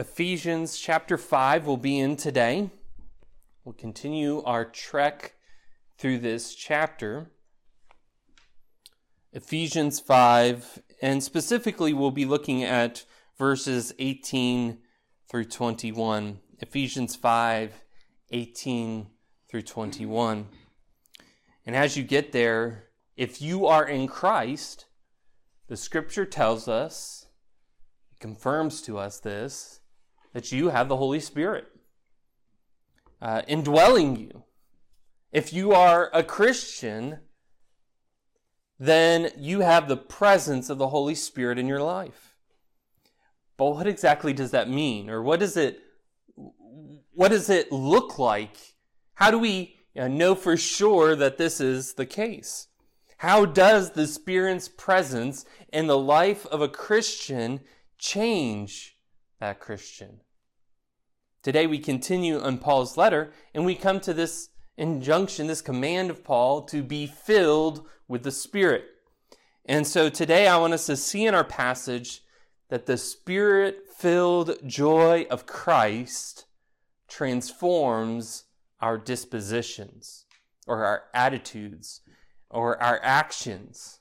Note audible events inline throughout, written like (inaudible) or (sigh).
Ephesians chapter 5 will be in today. We'll continue our trek through this chapter. Ephesians 5, and specifically we'll be looking at verses 18 through 21. Ephesians 5, 18 through 21. And as you get there, if you are in Christ, the scripture tells us, it confirms to us this, that you have the Holy Spirit uh, indwelling you. If you are a Christian, then you have the presence of the Holy Spirit in your life. But what exactly does that mean? Or what does it, what does it look like? How do we uh, know for sure that this is the case? How does the Spirit's presence in the life of a Christian change that Christian. Today we continue on Paul's letter and we come to this injunction, this command of Paul to be filled with the Spirit. And so today I want us to see in our passage that the Spirit filled joy of Christ transforms our dispositions or our attitudes or our actions.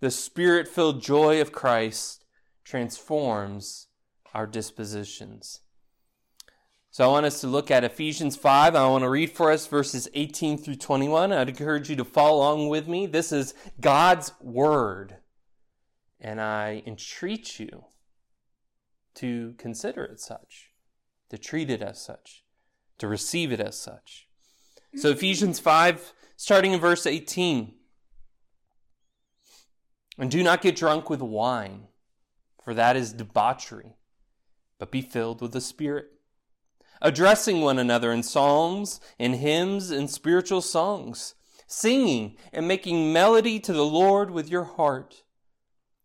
The Spirit filled joy of Christ transforms our dispositions. So I want us to look at Ephesians 5. I want to read for us verses 18 through 21. I'd encourage you to follow along with me. This is God's Word. And I entreat you to consider it such, to treat it as such, to receive it as such. So Ephesians 5, starting in verse 18. And do not get drunk with wine, for that is debauchery but be filled with the Spirit, addressing one another in psalms and hymns and spiritual songs, singing and making melody to the Lord with your heart,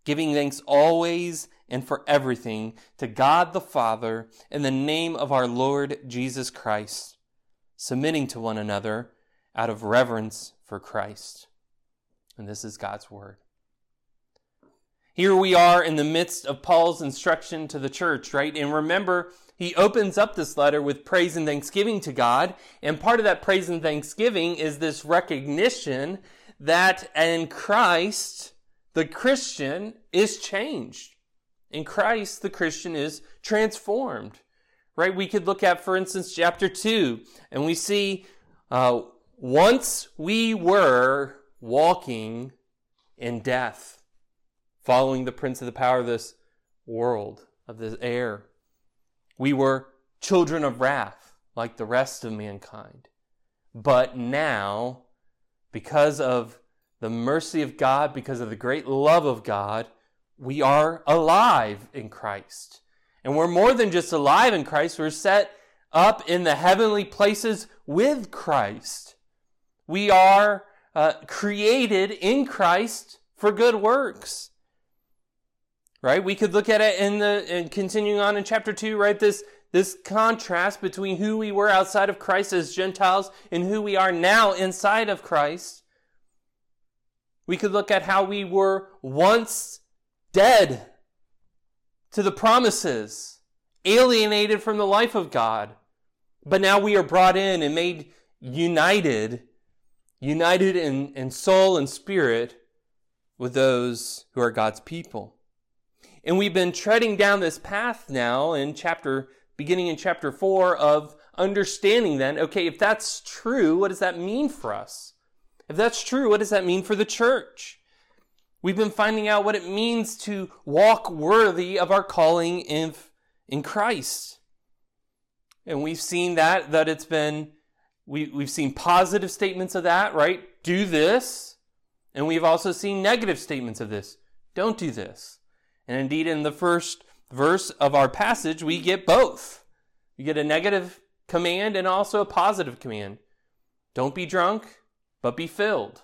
giving thanks always and for everything to God the Father in the name of our Lord Jesus Christ, submitting to one another out of reverence for Christ. And this is God's Word. Here we are in the midst of Paul's instruction to the church, right? And remember, he opens up this letter with praise and thanksgiving to God. And part of that praise and thanksgiving is this recognition that in Christ, the Christian is changed. In Christ, the Christian is transformed, right? We could look at, for instance, chapter 2, and we see uh, once we were walking in death following the prince of the power of this world, of this air. We were children of wrath, like the rest of mankind. But now, because of the mercy of God, because of the great love of God, we are alive in Christ. And we're more than just alive in Christ, we're set up in the heavenly places with Christ. We are uh, created in Christ for good works right? We could look at it in the and continuing on in chapter two, right? This this contrast between who we were outside of Christ as Gentiles and who we are now inside of Christ. We could look at how we were once dead to the promises, alienated from the life of God, but now we are brought in and made united, united in, in soul and spirit with those who are God's people. And we've been treading down this path now in chapter, beginning in chapter four of understanding then, okay, if that's true, what does that mean for us? If that's true, what does that mean for the church? We've been finding out what it means to walk worthy of our calling in, in Christ. And we've seen that, that it's been, we, we've seen positive statements of that, right? Do this. And we've also seen negative statements of this. Don't do this. And indeed, in the first verse of our passage, we get both. We get a negative command and also a positive command. Don't be drunk, but be filled.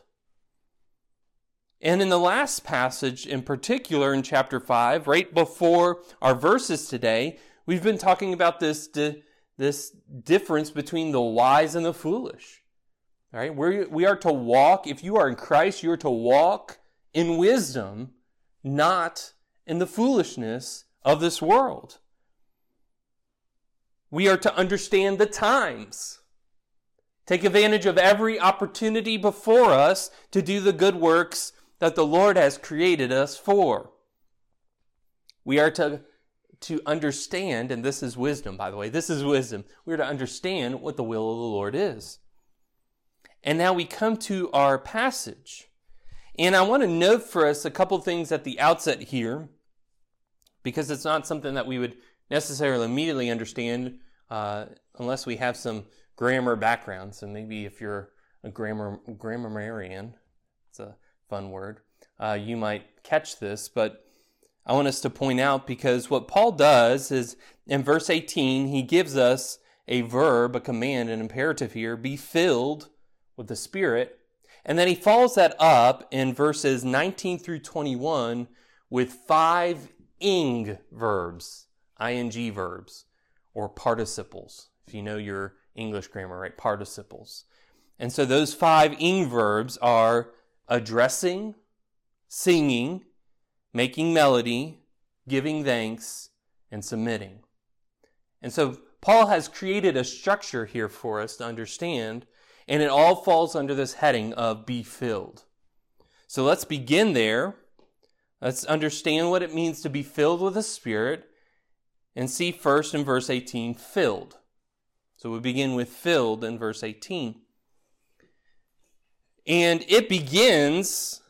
And in the last passage, in particular in chapter 5, right before our verses today, we've been talking about this, this difference between the wise and the foolish. All right? We're, we are to walk, if you are in Christ, you are to walk in wisdom, not in the foolishness of this world. We are to understand the times. Take advantage of every opportunity before us to do the good works that the Lord has created us for. We are to, to understand, and this is wisdom, by the way, this is wisdom. We are to understand what the will of the Lord is. And now we come to our passage. And I want to note for us a couple things at the outset here, because it's not something that we would necessarily immediately understand uh, unless we have some grammar background. So maybe if you're a grammar grammarian, it's a fun word, uh, you might catch this. But I want us to point out because what Paul does is in verse 18, he gives us a verb, a command, an imperative here be filled with the Spirit. And then he follows that up in verses 19 through 21 with five ing verbs, ing verbs, or participles. If you know your English grammar, right? Participles. And so those five ing verbs are addressing, singing, making melody, giving thanks, and submitting. And so Paul has created a structure here for us to understand, and it all falls under this heading of be filled. So let's begin there. Let's understand what it means to be filled with the Spirit and see first in verse 18 filled. So we begin with filled in verse 18. And it begins,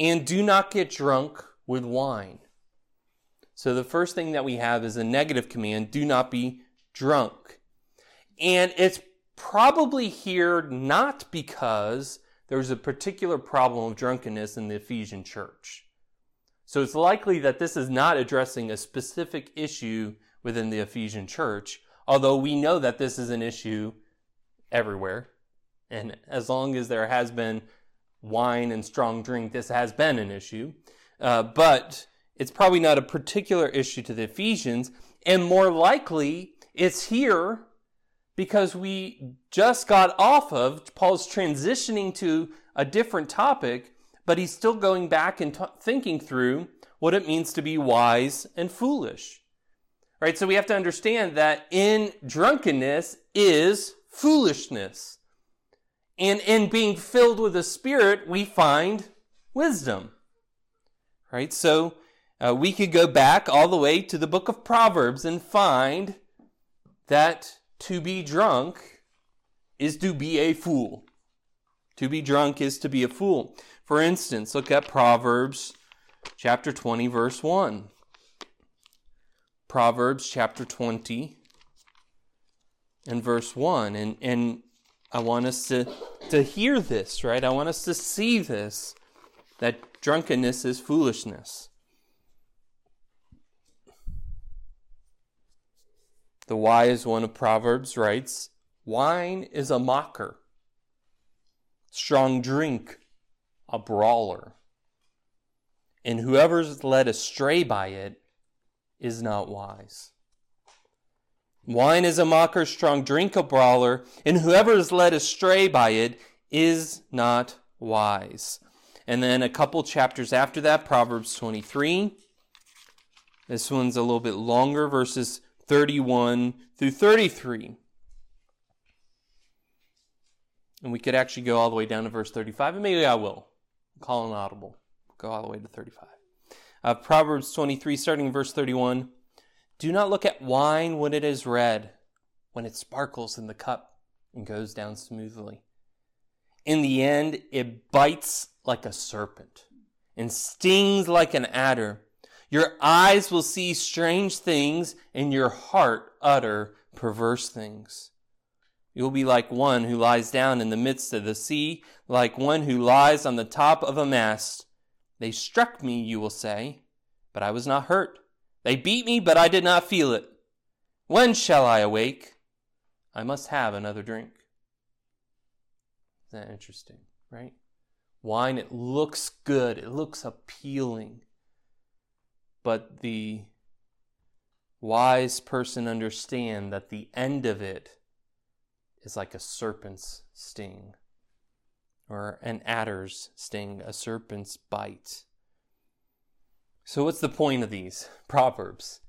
and do not get drunk with wine. So the first thing that we have is a negative command do not be drunk. And it's probably here not because there's a particular problem of drunkenness in the Ephesian church. So it's likely that this is not addressing a specific issue within the Ephesian church, although we know that this is an issue everywhere. And as long as there has been wine and strong drink, this has been an issue. Uh, but it's probably not a particular issue to the Ephesians. And more likely, it's here because we just got off of, Paul's transitioning to a different topic, but he's still going back and t- thinking through what it means to be wise and foolish. Right? So we have to understand that in drunkenness is foolishness. And in being filled with the Spirit, we find wisdom. Right? So uh, we could go back all the way to the book of Proverbs and find that to be drunk is to be a fool. To be drunk is to be a fool. For instance, look at Proverbs chapter 20, verse 1. Proverbs chapter 20 and verse 1. And, and I want us to, to hear this, right? I want us to see this that drunkenness is foolishness. The wise one of Proverbs writes, Wine is a mocker, strong drink a brawler, and whoever's led astray by it is not wise. Wine is a mocker, strong drink a brawler, and whoever is led astray by it is not wise. And then a couple chapters after that, Proverbs 23. This one's a little bit longer, verses 31 through 33. And we could actually go all the way down to verse 35, and maybe I will. Call an audible. Go all the way to 35. Uh, Proverbs 23, starting in verse 31. Do not look at wine when it is red, when it sparkles in the cup and goes down smoothly. In the end, it bites like a serpent and stings like an adder. Your eyes will see strange things, and your heart utter perverse things. You will be like one who lies down in the midst of the sea, like one who lies on the top of a mast. They struck me, you will say, but I was not hurt. They beat me, but I did not feel it. When shall I awake? I must have another drink. Isn't that interesting, right? Wine, it looks good, it looks appealing. But the wise person understand that the end of it is like a serpent's sting or an adder's sting, a serpent's bite. So, what's the point of these proverbs?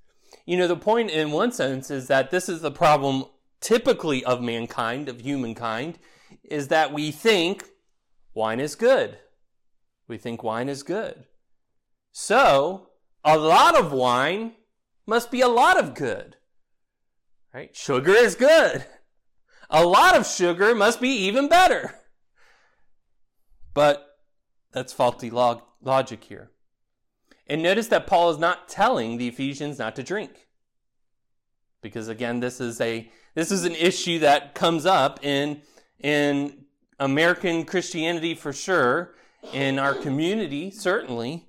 You know, the point in one sense is that this is the problem typically of mankind, of humankind, is that we think wine is good. We think wine is good. So, a lot of wine must be a lot of good. Right? Sugar is good. A lot of sugar must be even better. But that's faulty log- logic here. And notice that Paul is not telling the Ephesians not to drink. Because again, this is a this is an issue that comes up in in American Christianity for sure, in our community certainly.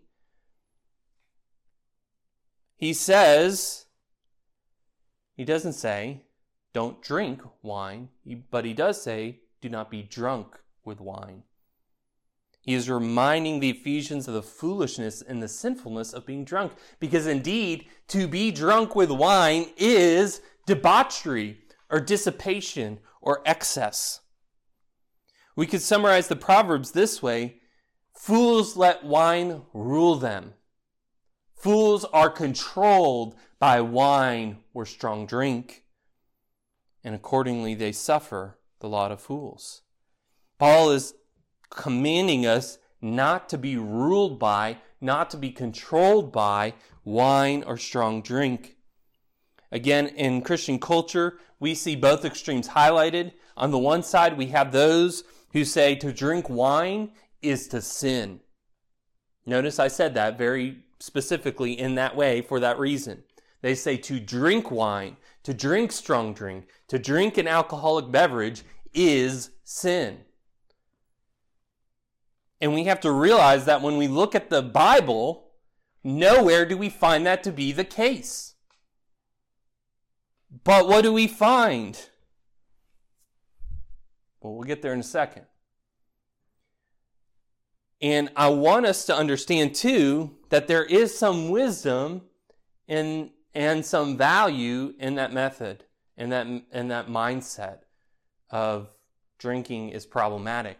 He says he doesn't say don't drink wine, but he does say do not be drunk with wine. He is reminding the Ephesians of the foolishness and the sinfulness of being drunk. Because indeed, to be drunk with wine is debauchery or dissipation or excess. We could summarize the Proverbs this way Fools let wine rule them. Fools are controlled by wine or strong drink, and accordingly they suffer the lot of fools. Paul is commanding us not to be ruled by, not to be controlled by wine or strong drink. Again, in Christian culture, we see both extremes highlighted. On the one side, we have those who say to drink wine is to sin. Notice I said that very specifically in that way for that reason. They say to drink wine, to drink strong drink, to drink an alcoholic beverage is sin. And we have to realize that when we look at the Bible, nowhere do we find that to be the case. But what do we find? Well, we'll get there in a second. And I want us to understand too that there is some wisdom in, and some value in that method, in that, in that mindset of drinking is problematic.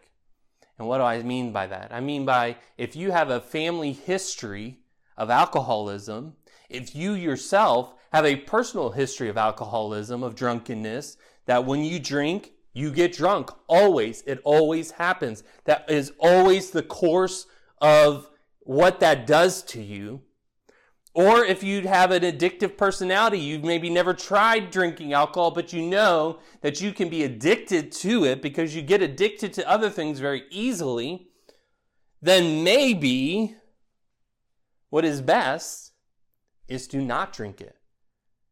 And what do I mean by that? I mean by if you have a family history of alcoholism, if you yourself have a personal history of alcoholism, of drunkenness, that when you drink, you get drunk. Always. It always happens. That is always the course of what that does to you. Or if you have an addictive personality, you've maybe never tried drinking alcohol, but you know that you can be addicted to it because you get addicted to other things very easily, then maybe what is best is to not drink it.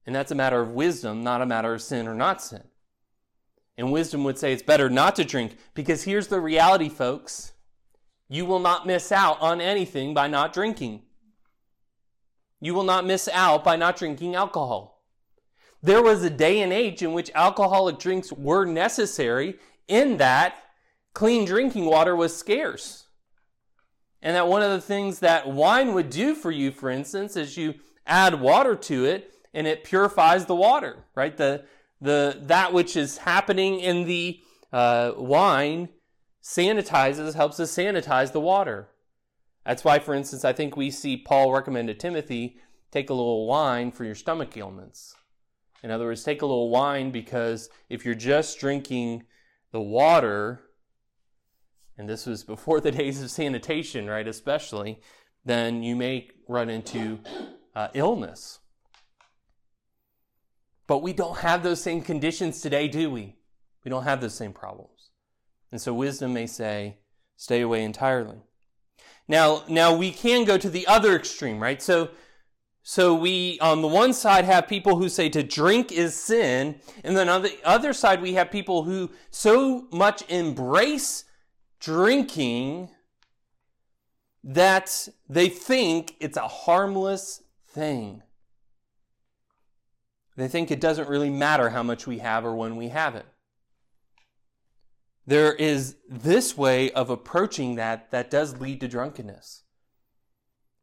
And that's a matter of wisdom, not a matter of sin or not sin. And wisdom would say it's better not to drink because here's the reality, folks. You will not miss out on anything by not drinking. You will not miss out by not drinking alcohol. There was a day and age in which alcoholic drinks were necessary in that clean drinking water was scarce. And that one of the things that wine would do for you, for instance, is you add water to it and it purifies the water, right? The, the, that which is happening in the uh, wine sanitizes, helps us sanitize the water. That's why, for instance, I think we see Paul recommend to Timothy take a little wine for your stomach ailments. In other words, take a little wine because if you're just drinking the water, and this was before (laughs) the days of sanitation, right, especially, then you may run into uh, illness. But we don't have those same conditions today, do we? We don't have those same problems. And so wisdom may say, stay away entirely. Now, now we can go to the other extreme, right? So, so we, on the one side, have people who say to drink is sin, and then on the other side, we have people who so much embrace drinking that they think it's a harmless thing. They think it doesn't really matter how much we have or when we have it. There is this way of approaching that that does lead to drunkenness.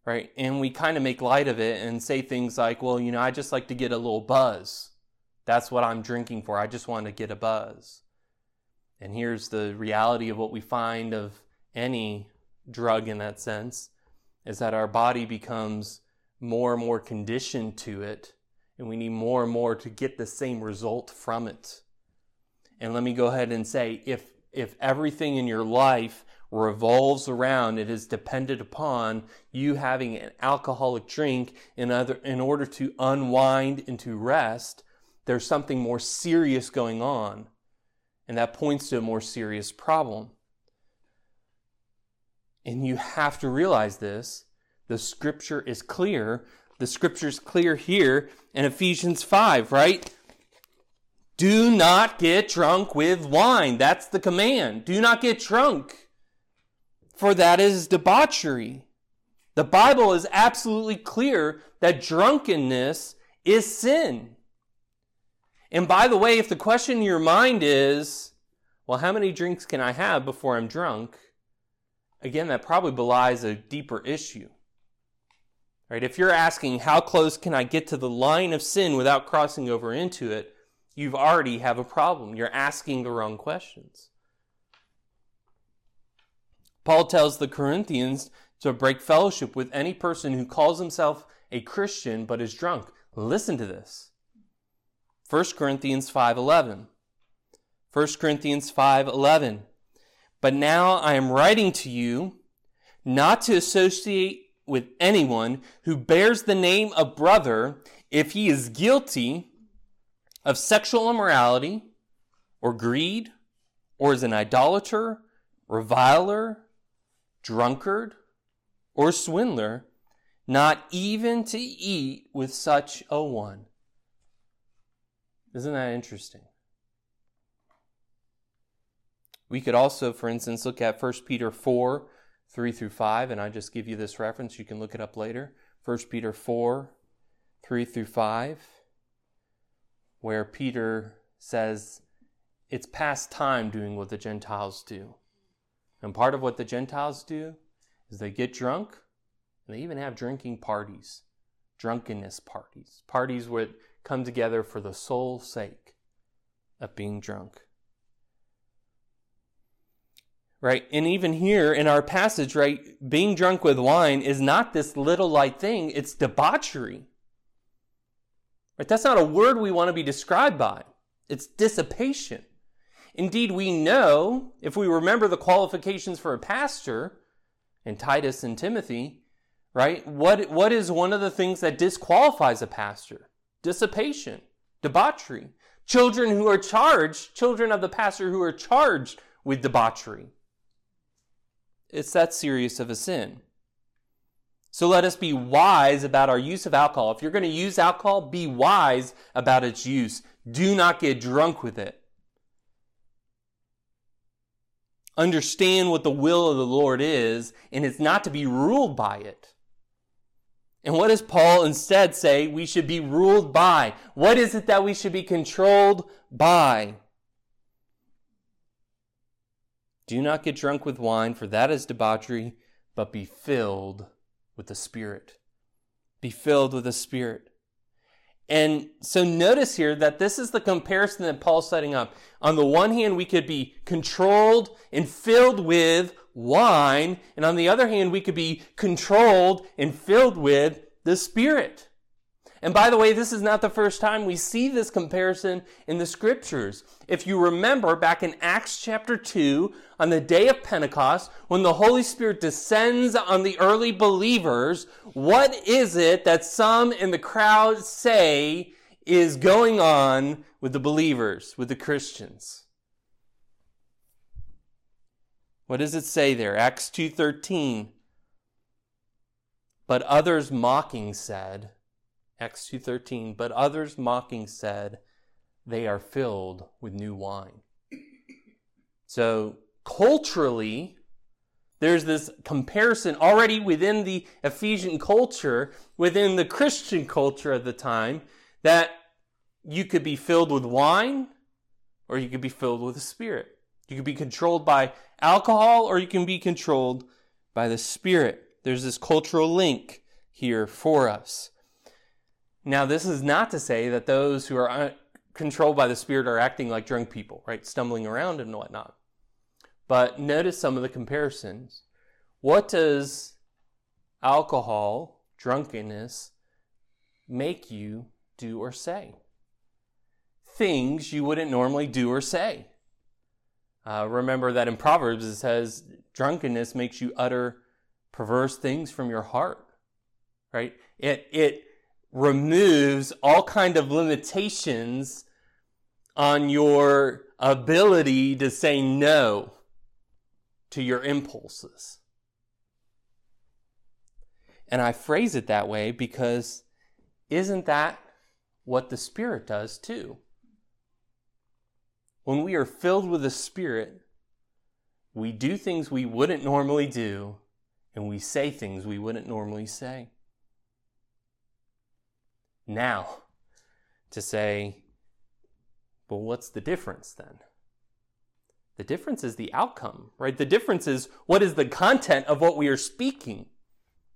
Right? And we kind of make light of it and say things like, well, you know, I just like to get a little buzz. That's what I'm drinking for. I just want to get a buzz. And here's the reality of what we find of any drug in that sense is that our body becomes more and more conditioned to it and we need more and more to get the same result from it. And let me go ahead and say if if everything in your life revolves around it is dependent upon you having an alcoholic drink in other in order to unwind and to rest, there's something more serious going on. And that points to a more serious problem. And you have to realize this. The scripture is clear. The scripture is clear here in Ephesians 5, right? Do not get drunk with wine. That's the command. Do not get drunk, for that is debauchery. The Bible is absolutely clear that drunkenness is sin. And by the way, if the question in your mind is, well, how many drinks can I have before I'm drunk? Again, that probably belies a deeper issue. Right? If you're asking, how close can I get to the line of sin without crossing over into it? You've already have a problem. You're asking the wrong questions. Paul tells the Corinthians to break fellowship with any person who calls himself a Christian but is drunk. Listen to this. 1 Corinthians 5:11. 1 Corinthians 5:11. But now I am writing to you not to associate with anyone who bears the name of brother if he is guilty of sexual immorality or greed or is an idolater, reviler, drunkard, or swindler, not even to eat with such a one. Isn't that interesting? We could also, for instance, look at 1 Peter 4, 3 through 5, and I just give you this reference. You can look it up later. 1 Peter 4, 3 through 5, where Peter says, It's past time doing what the Gentiles do. And part of what the Gentiles do is they get drunk, and they even have drinking parties, drunkenness parties, parties where come together for the sole sake of being drunk right? And even here in our passage, right, being drunk with wine is not this little light thing, it's debauchery. Right? That's not a word we want to be described by. It's dissipation. Indeed, we know, if we remember the qualifications for a pastor in Titus and Timothy, right? What, what is one of the things that disqualifies a pastor? Dissipation, debauchery. Children who are charged, children of the pastor who are charged with debauchery. It's that serious of a sin. So let us be wise about our use of alcohol. If you're going to use alcohol, be wise about its use. Do not get drunk with it. Understand what the will of the Lord is, and it's not to be ruled by it. And what does Paul instead say we should be ruled by? What is it that we should be controlled by? Do not get drunk with wine, for that is debauchery, but be filled with the Spirit. Be filled with the Spirit. And so notice here that this is the comparison that Paul's setting up. On the one hand, we could be controlled and filled with wine, and on the other hand, we could be controlled and filled with the Spirit. And by the way, this is not the first time we see this comparison in the scriptures. If you remember back in Acts chapter 2, on the day of Pentecost, when the Holy Spirit descends on the early believers, what is it that some in the crowd say is going on with the believers, with the Christians? What does it say there? Acts 2:13. But others mocking said, Acts 2:13, but others mocking said, they are filled with new wine. So, culturally, there's this comparison already within the Ephesian culture, within the Christian culture at the time, that you could be filled with wine or you could be filled with the Spirit. You could be controlled by alcohol or you can be controlled by the Spirit. There's this cultural link here for us. Now, this is not to say that those who are controlled by the Spirit are acting like drunk people, right? Stumbling around and whatnot. But notice some of the comparisons. What does alcohol, drunkenness, make you do or say. Things you wouldn't normally do or say. Uh, remember that in Proverbs it says, drunkenness makes you utter perverse things from your heart, right? It, it removes all kind of limitations on your ability to say no to your impulses. And I phrase it that way because isn't that what the Spirit does too? When we are filled with the Spirit, we do things we wouldn't normally do, and we say things we wouldn't normally say. Now, to say, well, what's the difference then? The difference is the outcome, right? The difference is what is the content of what we are speaking.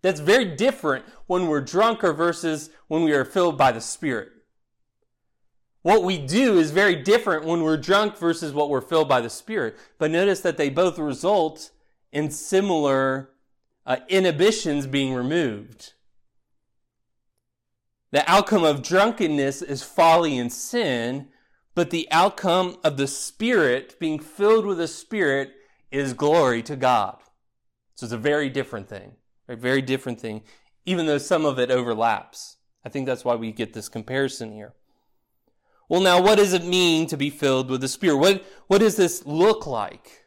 That's very different when we're drunker versus when we are filled by the Spirit. What we do is very different when we're drunk versus what we're filled by the Spirit. But notice that they both result in similar uh, inhibitions being removed. The outcome of drunkenness is folly and sin, but the outcome of the Spirit, being filled with the Spirit, is glory to God. So it's a very different thing. A very different thing, even though some of it overlaps. I think that's why we get this comparison here. Well, now, what does it mean to be filled with the Spirit? What, what does this look like?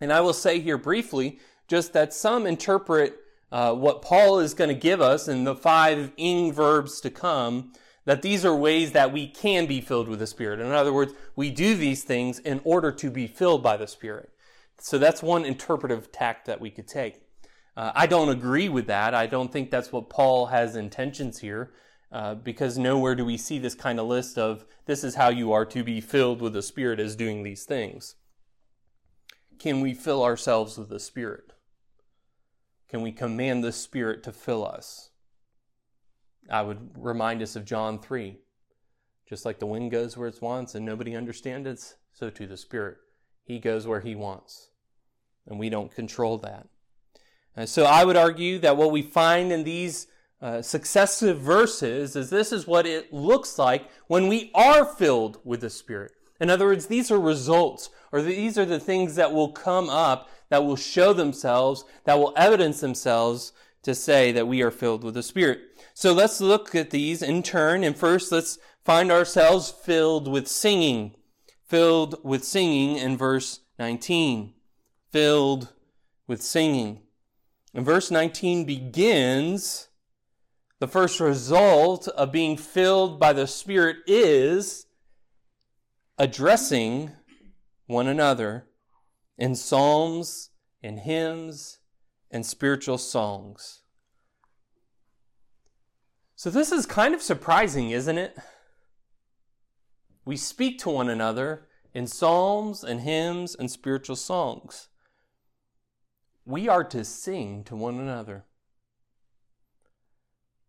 And I will say here briefly just that some interpret uh, what Paul is going to give us in the five ing verbs to come, that these are ways that we can be filled with the Spirit. In other words, we do these things in order to be filled by the Spirit. So that's one interpretive tact that we could take. Uh, I don't agree with that. I don't think that's what Paul has intentions here, uh, because nowhere do we see this kind of list of this is how you are to be filled with the Spirit as doing these things. Can we fill ourselves with the Spirit? Can we command the Spirit to fill us? I would remind us of John 3. Just like the wind goes where it wants and nobody understands so too the Spirit. He goes where he wants. And we don't control that. Uh, so I would argue that what we find in these uh, successive verses is this is what it looks like when we are filled with the Spirit. In other words, these are results, or these are the things that will come up, that will show themselves, that will evidence themselves to say that we are filled with the Spirit. So let's look at these in turn, and first let's find ourselves filled with singing. Filled with singing in verse 19. Filled with singing. And verse 19 begins the first result of being filled by the Spirit is addressing one another in psalms in hymns and spiritual songs. So, this is kind of surprising, isn't it? We speak to one another in psalms and hymns and spiritual songs we are to sing to one another.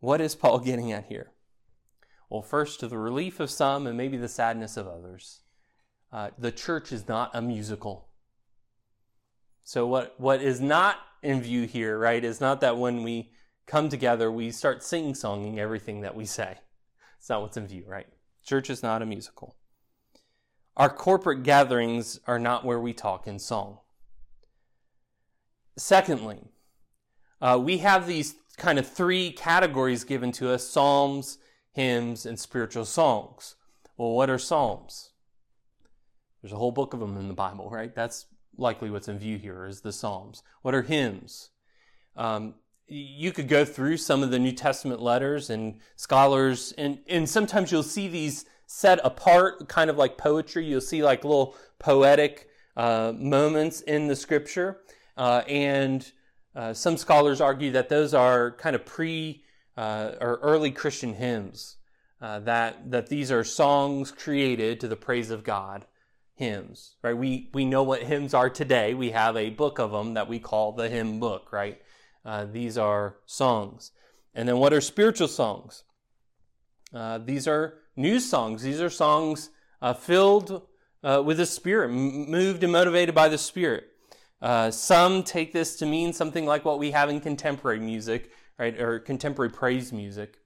What is Paul getting at here? Well, first, to the relief of some and maybe the sadness of others, uh, the church is not a musical. So, what, what is not in view here, right, is not that when we come together, we start sing songing everything that we say. It's not what's in view, right? Church is not a musical. Our corporate gatherings are not where we talk in song. Secondly, uh, we have these kind of three categories given to us psalms, hymns, and spiritual songs. Well, what are psalms? There's a whole book of them in the Bible, right? That's likely what's in view here is the psalms. What are hymns? Um, you could go through some of the New Testament letters and scholars, and, and sometimes you'll see these set apart, kind of like poetry. You'll see like little poetic uh, moments in the scripture. Uh, and uh, some scholars argue that those are kind of pre uh, or early Christian hymns. Uh, that that these are songs created to the praise of God, hymns. Right? We we know what hymns are today. We have a book of them that we call the hymn book. Right? Uh, these are songs. And then what are spiritual songs? Uh, these are new songs. These are songs filled with the Spirit, moved and motivated by the Spirit. Uh, some take this to mean something like what we have in contemporary music, right, or contemporary praise music.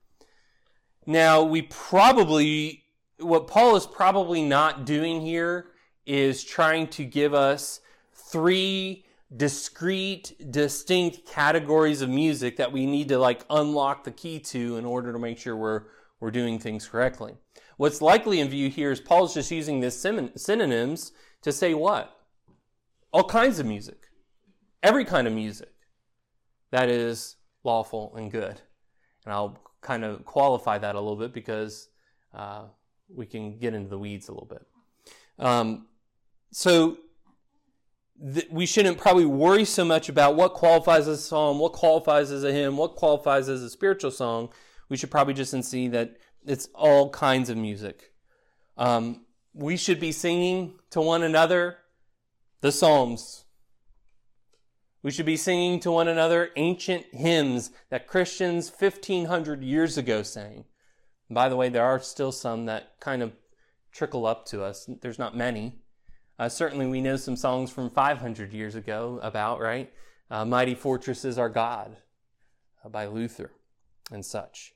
Now, we probably, what Paul is probably not doing here is trying to give us three discrete, distinct categories of music that we need to like unlock the key to in order to make sure we're, we're doing things correctly. What's likely in view here is Paul's just using this synonyms to say what? All kinds of music. Every kind of music that is lawful and good. And I'll kind of qualify that a little bit because uh, we can get into the weeds a little bit. Um, so th- we shouldn't probably worry so much about what qualifies as a psalm, what qualifies as a hymn, what qualifies as a spiritual song. We should probably just see that it's all kinds of music. Um, we should be singing to one another the Psalms. We should be singing to one another ancient hymns that Christians 1500 years ago sang. And by the way, there are still some that kind of trickle up to us. There's not many. Uh, certainly, we know some songs from 500 years ago about, right? Uh, Mighty Fortress is Our God uh, by Luther and such.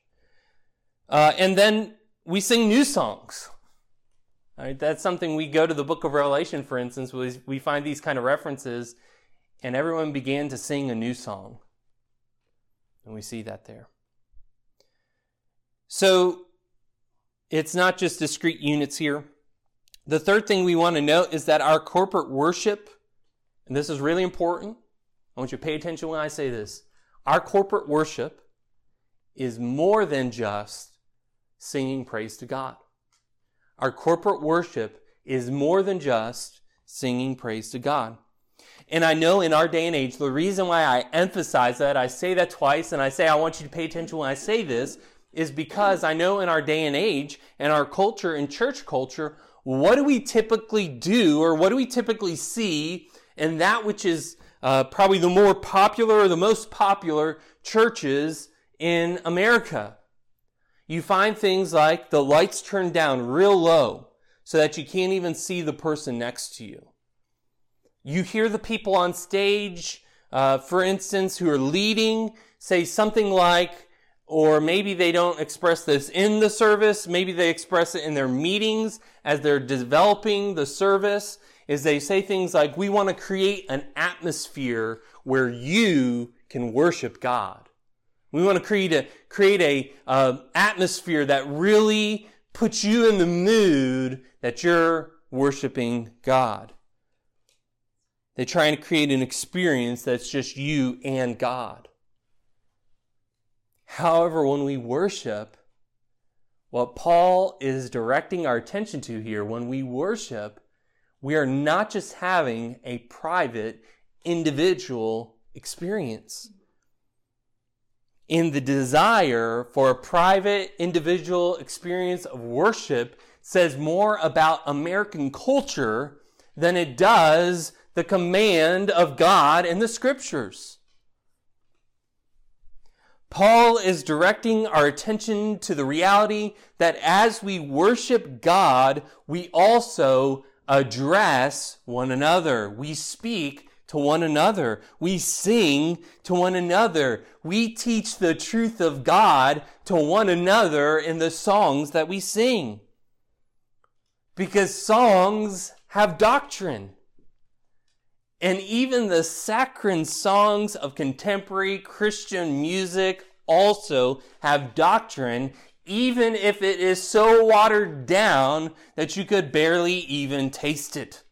Uh, and then we sing new songs. Right? That's something we go to the book of Revelation, for instance, we find these kind of references, and everyone began to sing a new song. And we see that there. So it's not just discrete units here. The third thing we want to note is that our corporate worship, and this is really important, I want you to pay attention when I say this. Our corporate worship is more than just singing praise to God. Our corporate worship is more than just singing praise to God. And I know in our day and age, the reason why I emphasize that, I say that twice, and I say I want you to pay attention when I say this, is because I know in our day and age, and our culture and church culture, what do we typically do, or what do we typically see in that which is uh, probably the more popular or the most popular churches in America? You find things like the lights turned down real low so that you can't even see the person next to you. You hear the people on stage, uh, for instance, who are leading say something like, or maybe they don't express this in the service, maybe they express it in their meetings as they're developing the service, is they say things like, we want to create an atmosphere where you can worship God. We want to create a, create a uh, atmosphere that really puts you in the mood that you're worshiping God. They try and create an experience that's just you and God. However, when we worship, what Paul is directing our attention to here, when we worship, we are not just having a private, individual experience in the desire for a private individual experience of worship says more about American culture than it does the command of God in the scriptures. Paul is directing our attention to the reality that as we worship God, we also address one another. We speak to one another. We sing to one another. We teach the truth of God to one another in the songs that we sing. Because songs have doctrine. And even the saccharine songs of contemporary Christian music also have doctrine, even if it is so watered down that you could barely even taste it.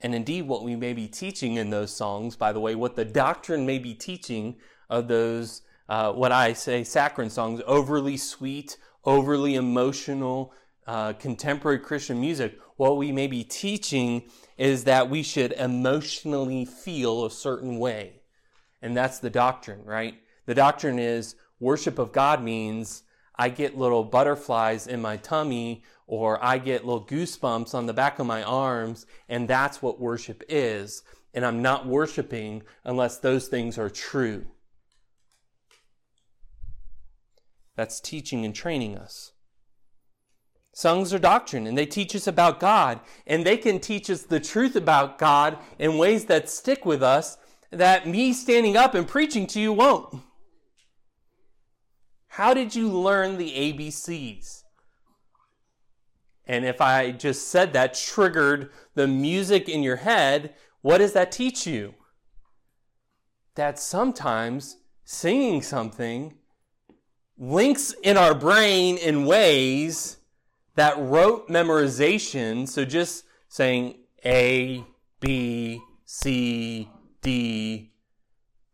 And indeed, what we may be teaching in those songs, by the way, what the doctrine may be teaching of those, uh, what I say, saccharine songs, overly sweet, overly emotional, uh, contemporary Christian music, what we may be teaching is that we should emotionally feel a certain way. And that's the doctrine, right? The doctrine is worship of God means I get little butterflies in my tummy or I get little goosebumps on the back of my arms, and that's what worship is. And I'm not worshiping unless those things are true. That's teaching and training us. Songs are doctrine, and they teach us about God, and they can teach us the truth about God in ways that stick with us that me standing up and preaching to you won't. How did you learn the ABCs? And if I just said that triggered the music in your head, what does that teach you? That sometimes singing something links in our brain in ways that rote memorization, so just saying A, B, C, D,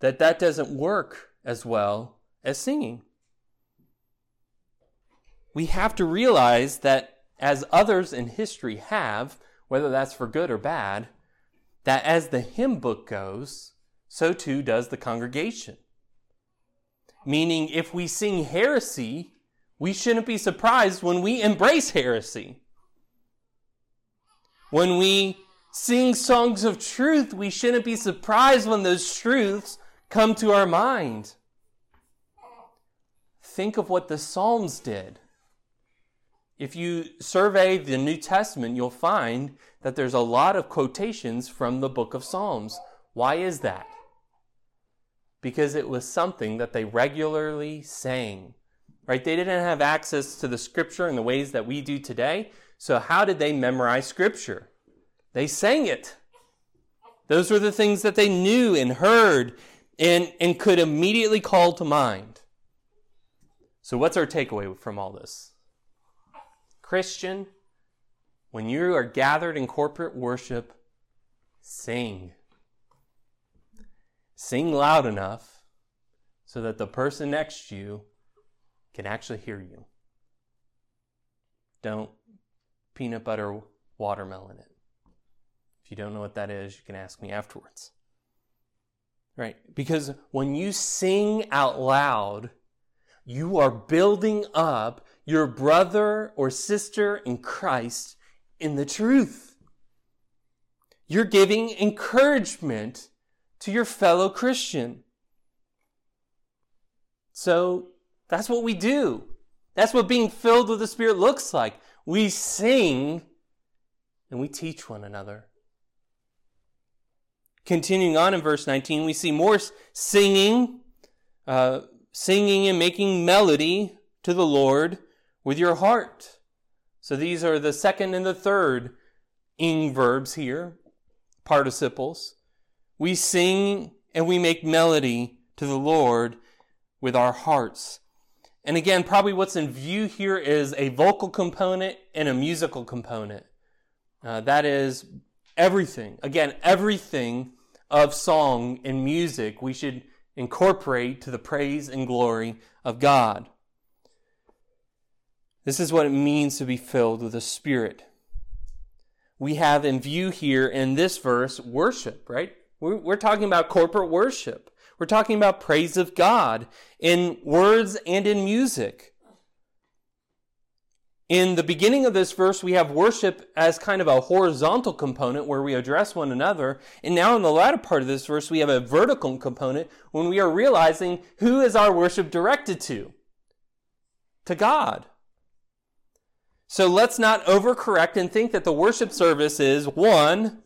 that that doesn't work as well as singing. We have to realize that as others in history have, whether that's for good or bad, that as the hymn book goes, so too does the congregation. Meaning, if we sing heresy, we shouldn't be surprised when we embrace heresy. When we sing songs of truth, we shouldn't be surprised when those truths come to our mind. Think of what the Psalms did. If you survey the New Testament, you'll find that there's a lot of quotations from the book of Psalms. Why is that? Because it was something that they regularly sang. Right? They didn't have access to the scripture in the ways that we do today. So how did they memorize scripture? They sang it. Those were the things that they knew and heard and, and could immediately call to mind. So what's our takeaway from all this? Christian, when you are gathered in corporate worship, sing. Sing loud enough so that the person next to you can actually hear you. Don't peanut butter watermelon it. If you don't know what that is, you can ask me afterwards. Right? Because when you sing out loud, you are building up your brother or sister in Christ in the truth. You're giving encouragement to your fellow Christian. So that's what we do. That's what being filled with the Spirit looks like. We sing and we teach one another. Continuing on in verse 19, we see more singing, uh, singing and making melody to the Lord with your heart. So these are the second and the third ing verbs here, participles. We sing and we make melody to the Lord with our hearts. And again, probably what's in view here is a vocal component and a musical component. Uh, that is everything. Again, everything of song and music we should incorporate to the praise and glory of God. This is what it means to be filled with the Spirit. We have in view here in this verse worship, right? We're, we're talking about corporate worship. We're talking about praise of God in words and in music. In the beginning of this verse, we have worship as kind of a horizontal component where we address one another. And now in the latter part of this verse, we have a vertical component when we are realizing who is our worship directed to? To God. So let's not overcorrect and think that the worship service is one.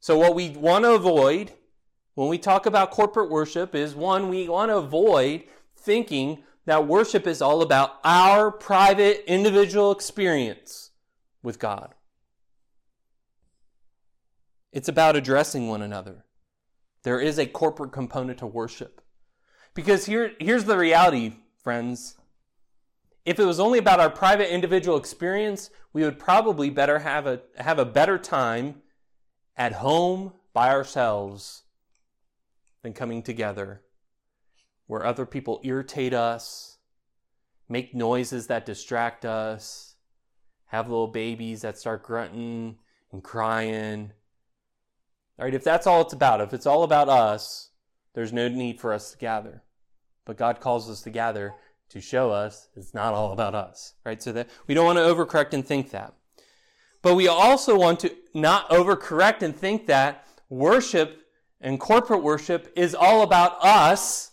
So what we want to avoid when we talk about corporate worship is one, we want to avoid thinking that worship is all about our private individual experience with God. It's about addressing one another. There is a corporate component to worship. Because here, here's the reality, friends. If it was only about our private individual experience, we would probably better have a, have a better time at home by ourselves than coming together where other people irritate us, make noises that distract us, have little babies that start grunting and crying. All right, if that's all it's about, if it's all about us, there's no need for us to gather. But God calls us to gather to show us it's not all about us, right? So that we don't want to overcorrect and think that. But we also want to not overcorrect and think that worship and corporate worship is all about us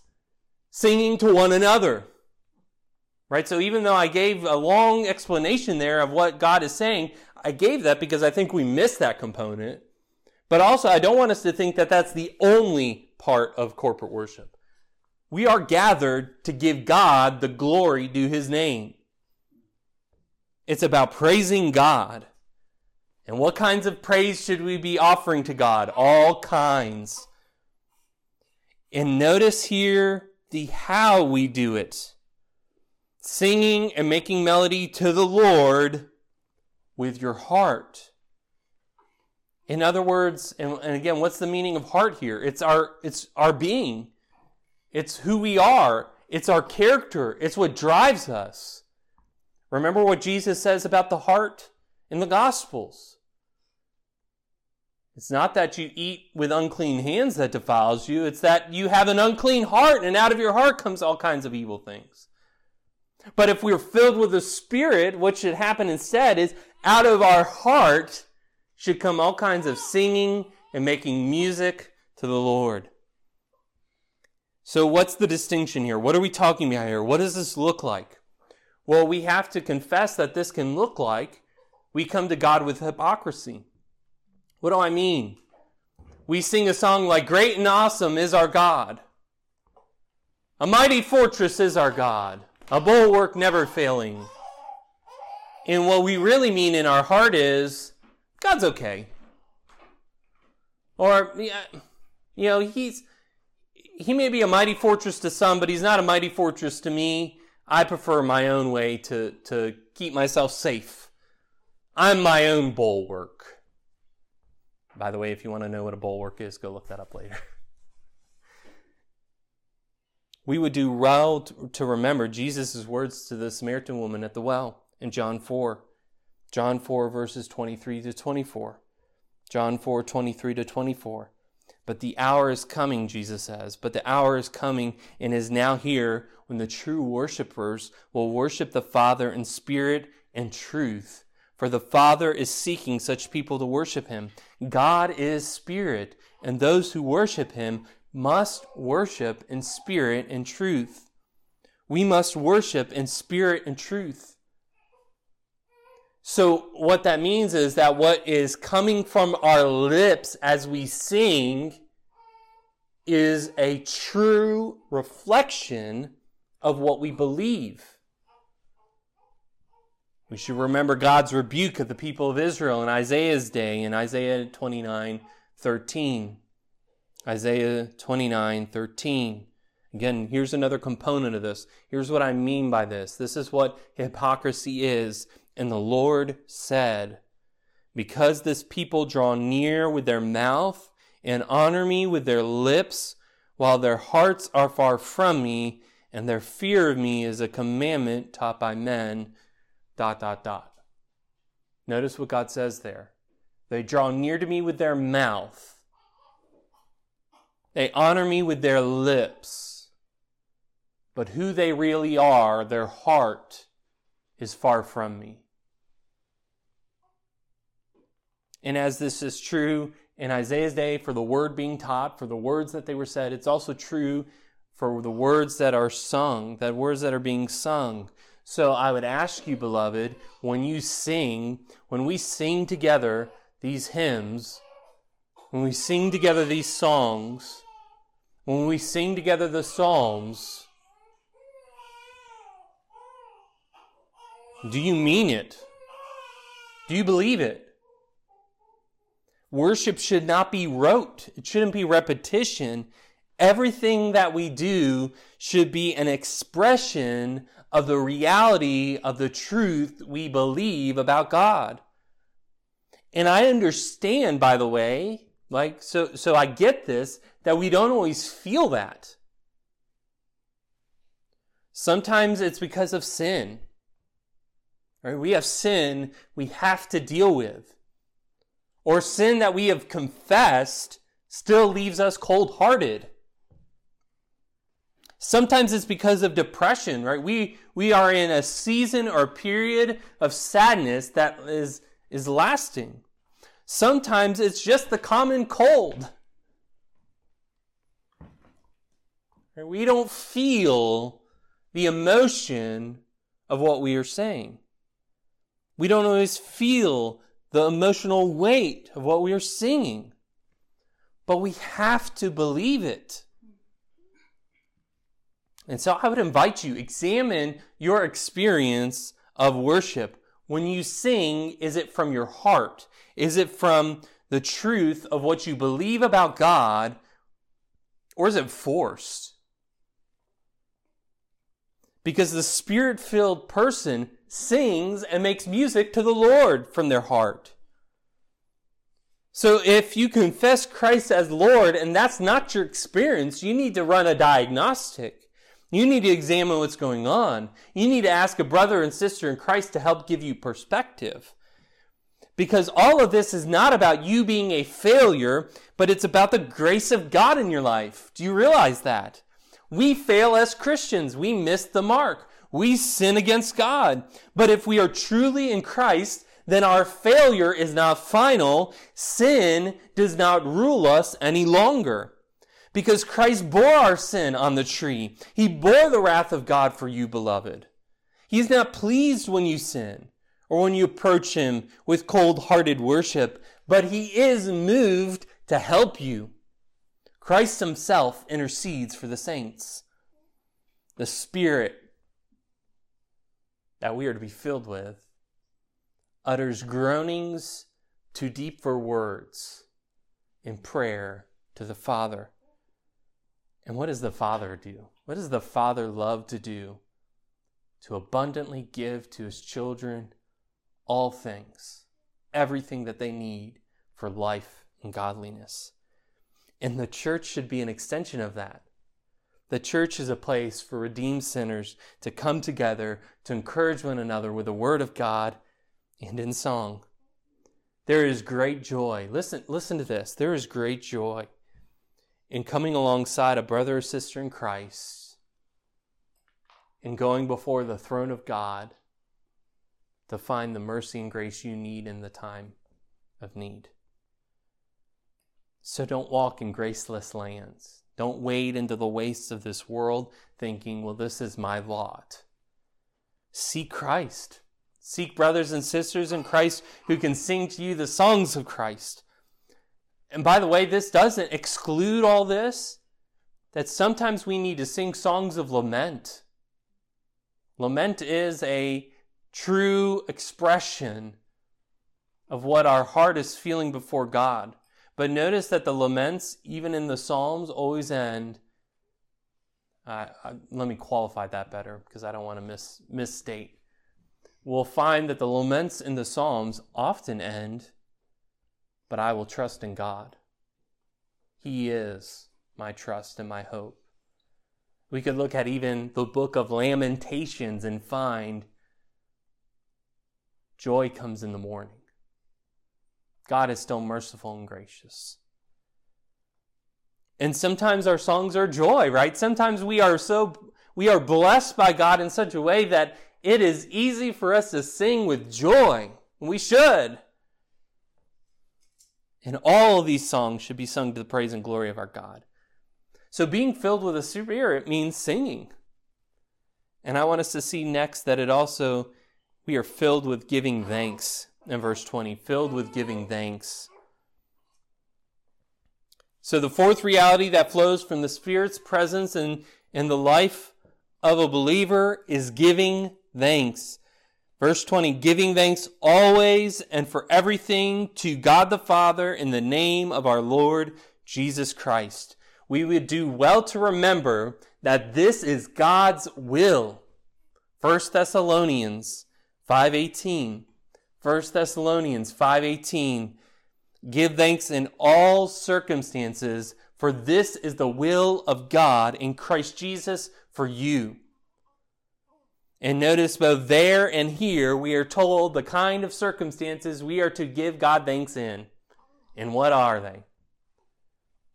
singing to one another. Right? So even though I gave a long explanation there of what God is saying, I gave that because I think we miss that component. But also, I don't want us to think that that's the only part of corporate worship. We are gathered to give God the glory due his name. It's about praising God. And what kinds of praise should we be offering to God? All kinds. And notice here the how we do it singing and making melody to the Lord with your heart. In other words, and, and, again, what's the meaning of heart here? It's our, it's our being. It's who we are. It's our character. It's what drives us. Remember what Jesus says about the heart in the Gospels. It's not that you eat with unclean hands that defiles you. It's that you have an unclean heart, and out of your heart comes all kinds of evil things. But if we're filled with the Spirit, what should happen instead is out of our heart should come all kinds of singing and making music to the Lord. So, what's the distinction here? What are we talking about here? What does this look like? Well, we have to confess that this can look like we come to God with hypocrisy. What do I mean? We sing a song like, Great and awesome is our God. A mighty fortress is our God, a bulwark never failing. And what we really mean in our heart is, God's okay. Or, you know, he's, he may be a mighty fortress to some, but he's not a mighty fortress to me. I prefer my own way to, to keep myself safe. I'm my own bulwark. By the way, if you want to know what a bulwark is, go look that up later. (laughs) we would do well to remember Jesus' words to the Samaritan woman at the well in John 4. John 4, verses 23 to 24. John 4, 23 to 24. But the hour is coming, Jesus says, but the hour is coming and is now here when the true worshipers will worship the Father in spirit and truth. For the Father is seeking such people to worship him. God is spirit, and those who worship him must worship in spirit and truth. We must worship in spirit and truth. So, what that means is that what is coming from our lips as we sing is a true reflection of what we believe. We should remember God's rebuke of the people of Israel in Isaiah's day in Isaiah 29 13. Isaiah 29 13. Again, here's another component of this. Here's what I mean by this. This is what hypocrisy is. And the Lord said, Because this people draw near with their mouth and honor me with their lips, while their hearts are far from me, and their fear of me is a commandment taught by men dot, dot, dot. Notice what God says there. They draw near to me with their mouth. They honor me with their lips. But who they really are, their heart, is far from me. And as this is true in Isaiah's day for the word being taught, for the words that they were said, it's also true for the words that are sung, that words that are being sung. So I would ask you, beloved, when you sing, when we sing together these hymns, when we sing together these songs, when we sing together the Psalms, do you mean it? Do you believe it? Worship should not be rote. It shouldn't be repetition. Everything that we do should be an expression of the reality of the truth we believe about God. And I understand, by the way, like, so, so I get this, that we don't always feel that. Sometimes it's because of sin. Right? We have sin we have to deal with. Or sin that we have confessed still leaves us cold hearted. Sometimes it's because of depression, right? We, we are in a season or period of sadness that is, is lasting. Sometimes it's just the common cold. We don't feel the emotion of what we are saying. We don't always feel the emotional weight of what we are singing. But we have to believe it. And so I would invite you, examine your experience of worship. When you sing, is it from your heart? Is it from the truth of what you believe about God? Or is it forced? Because the spirit filled person sings and makes music to the Lord from their heart. So if you confess Christ as Lord and that's not your experience, you need to run a diagnostic. You need to examine what's going on. You need to ask a brother and sister in Christ to help give you perspective. Because all of this is not about you being a failure, but it's about the grace of God in your life. Do you realize that? We fail as Christians. We miss the mark. We sin against God. But if we are truly in Christ, then our failure is not final. Sin does not rule us any longer. Because Christ bore our sin on the tree. He bore the wrath of God for you, beloved. He is not pleased when you sin or when you approach Him with cold hearted worship, but He is moved to help you. Christ Himself intercedes for the saints. The Spirit that we are to be filled with utters groanings too deep for words in prayer to the Father. And what does the Father do? What does the Father love to do? To abundantly give to his children all things, everything that they need for life and godliness. And the church should be an extension of that. The church is a place for redeemed sinners to come together to encourage one another with the Word of God and in song. There is great joy. Listen, listen to this. There is great joy in coming alongside a brother or sister in Christ, in going before the throne of God to find the mercy and grace you need in the time of need. So don't walk in graceless lands. Don't wade into the wastes of this world thinking, well, this is my lot. Seek Christ. Seek brothers and sisters in Christ who can sing to you the songs of Christ. And by the way, this doesn't exclude all this, that sometimes we need to sing songs of lament. Lament is a true expression of what our heart is feeling before God. But notice that the laments, even in the Psalms, always end. Uh, let me qualify that better because I don't want to mis- misstate. We'll find that the laments in the Psalms often end but I will trust in God. He is my trust and my hope. We could look at even the book of Lamentations and find joy comes in the morning. God is still merciful and gracious. And sometimes our songs are joy, right? Sometimes we are so we are blessed by God in such a way that it is easy for us to sing with joy. We should. And all these songs should be sung to the praise and glory of our God. So being filled with the Spirit it means singing. And I want us to see next that it also, we are filled with giving thanks in verse 20, filled with giving thanks. So the fourth reality that flows from the Spirit's presence in, in the life of a believer is giving thanks. Verse 20, giving thanks always and for everything to God the Father in the name of our Lord Jesus Christ. We would do well to remember that this is God's will. 1 Thessalonians 5:18. 1 Thessalonians 5:18. Give thanks in all circumstances, for this is the will of God in Christ Jesus for you. And notice both there and here, we are told the kind of circumstances we are to give God thanks in. And what are they?